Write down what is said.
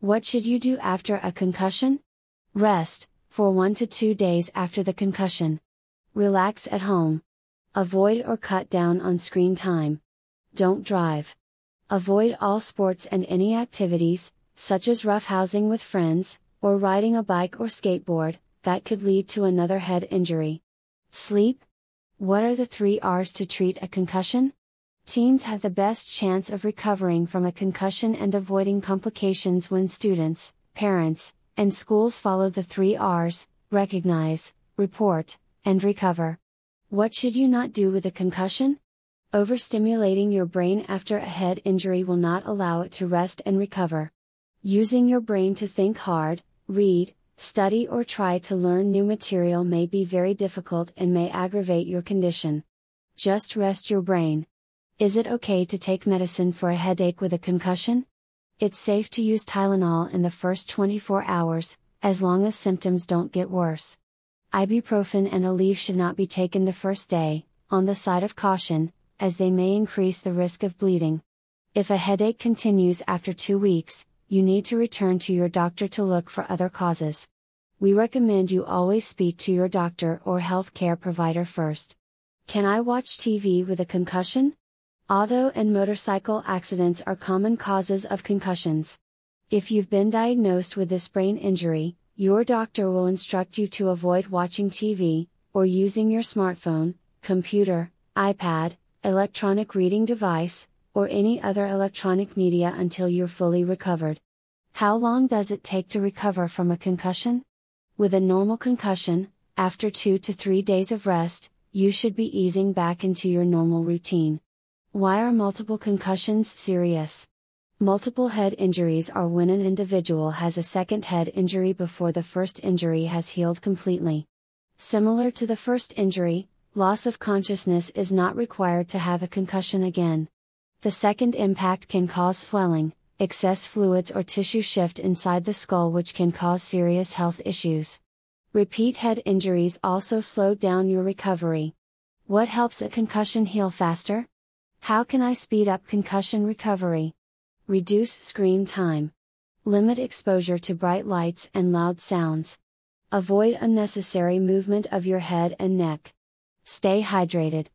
What should you do after a concussion? Rest, for 1 to 2 days after the concussion. Relax at home. Avoid or cut down on screen time. Don't drive. Avoid all sports and any activities, such as roughhousing with friends, or riding a bike or skateboard, that could lead to another head injury. Sleep? What are the three R's to treat a concussion? Teens have the best chance of recovering from a concussion and avoiding complications when students, parents, and schools follow the three R's recognize, report, and recover. What should you not do with a concussion? Overstimulating your brain after a head injury will not allow it to rest and recover. Using your brain to think hard, read, study, or try to learn new material may be very difficult and may aggravate your condition. Just rest your brain. Is it okay to take medicine for a headache with a concussion? It's safe to use Tylenol in the first 24 hours, as long as symptoms don't get worse. Ibuprofen and Aleve should not be taken the first day, on the side of caution, as they may increase the risk of bleeding. If a headache continues after two weeks, you need to return to your doctor to look for other causes. We recommend you always speak to your doctor or healthcare provider first. Can I watch TV with a concussion? Auto and motorcycle accidents are common causes of concussions. If you've been diagnosed with this brain injury, your doctor will instruct you to avoid watching TV, or using your smartphone, computer, iPad, electronic reading device, or any other electronic media until you're fully recovered. How long does it take to recover from a concussion? With a normal concussion, after 2 to 3 days of rest, you should be easing back into your normal routine. Why are multiple concussions serious? Multiple head injuries are when an individual has a second head injury before the first injury has healed completely. Similar to the first injury, loss of consciousness is not required to have a concussion again. The second impact can cause swelling, excess fluids or tissue shift inside the skull, which can cause serious health issues. Repeat head injuries also slow down your recovery. What helps a concussion heal faster? How can I speed up concussion recovery? Reduce screen time. Limit exposure to bright lights and loud sounds. Avoid unnecessary movement of your head and neck. Stay hydrated.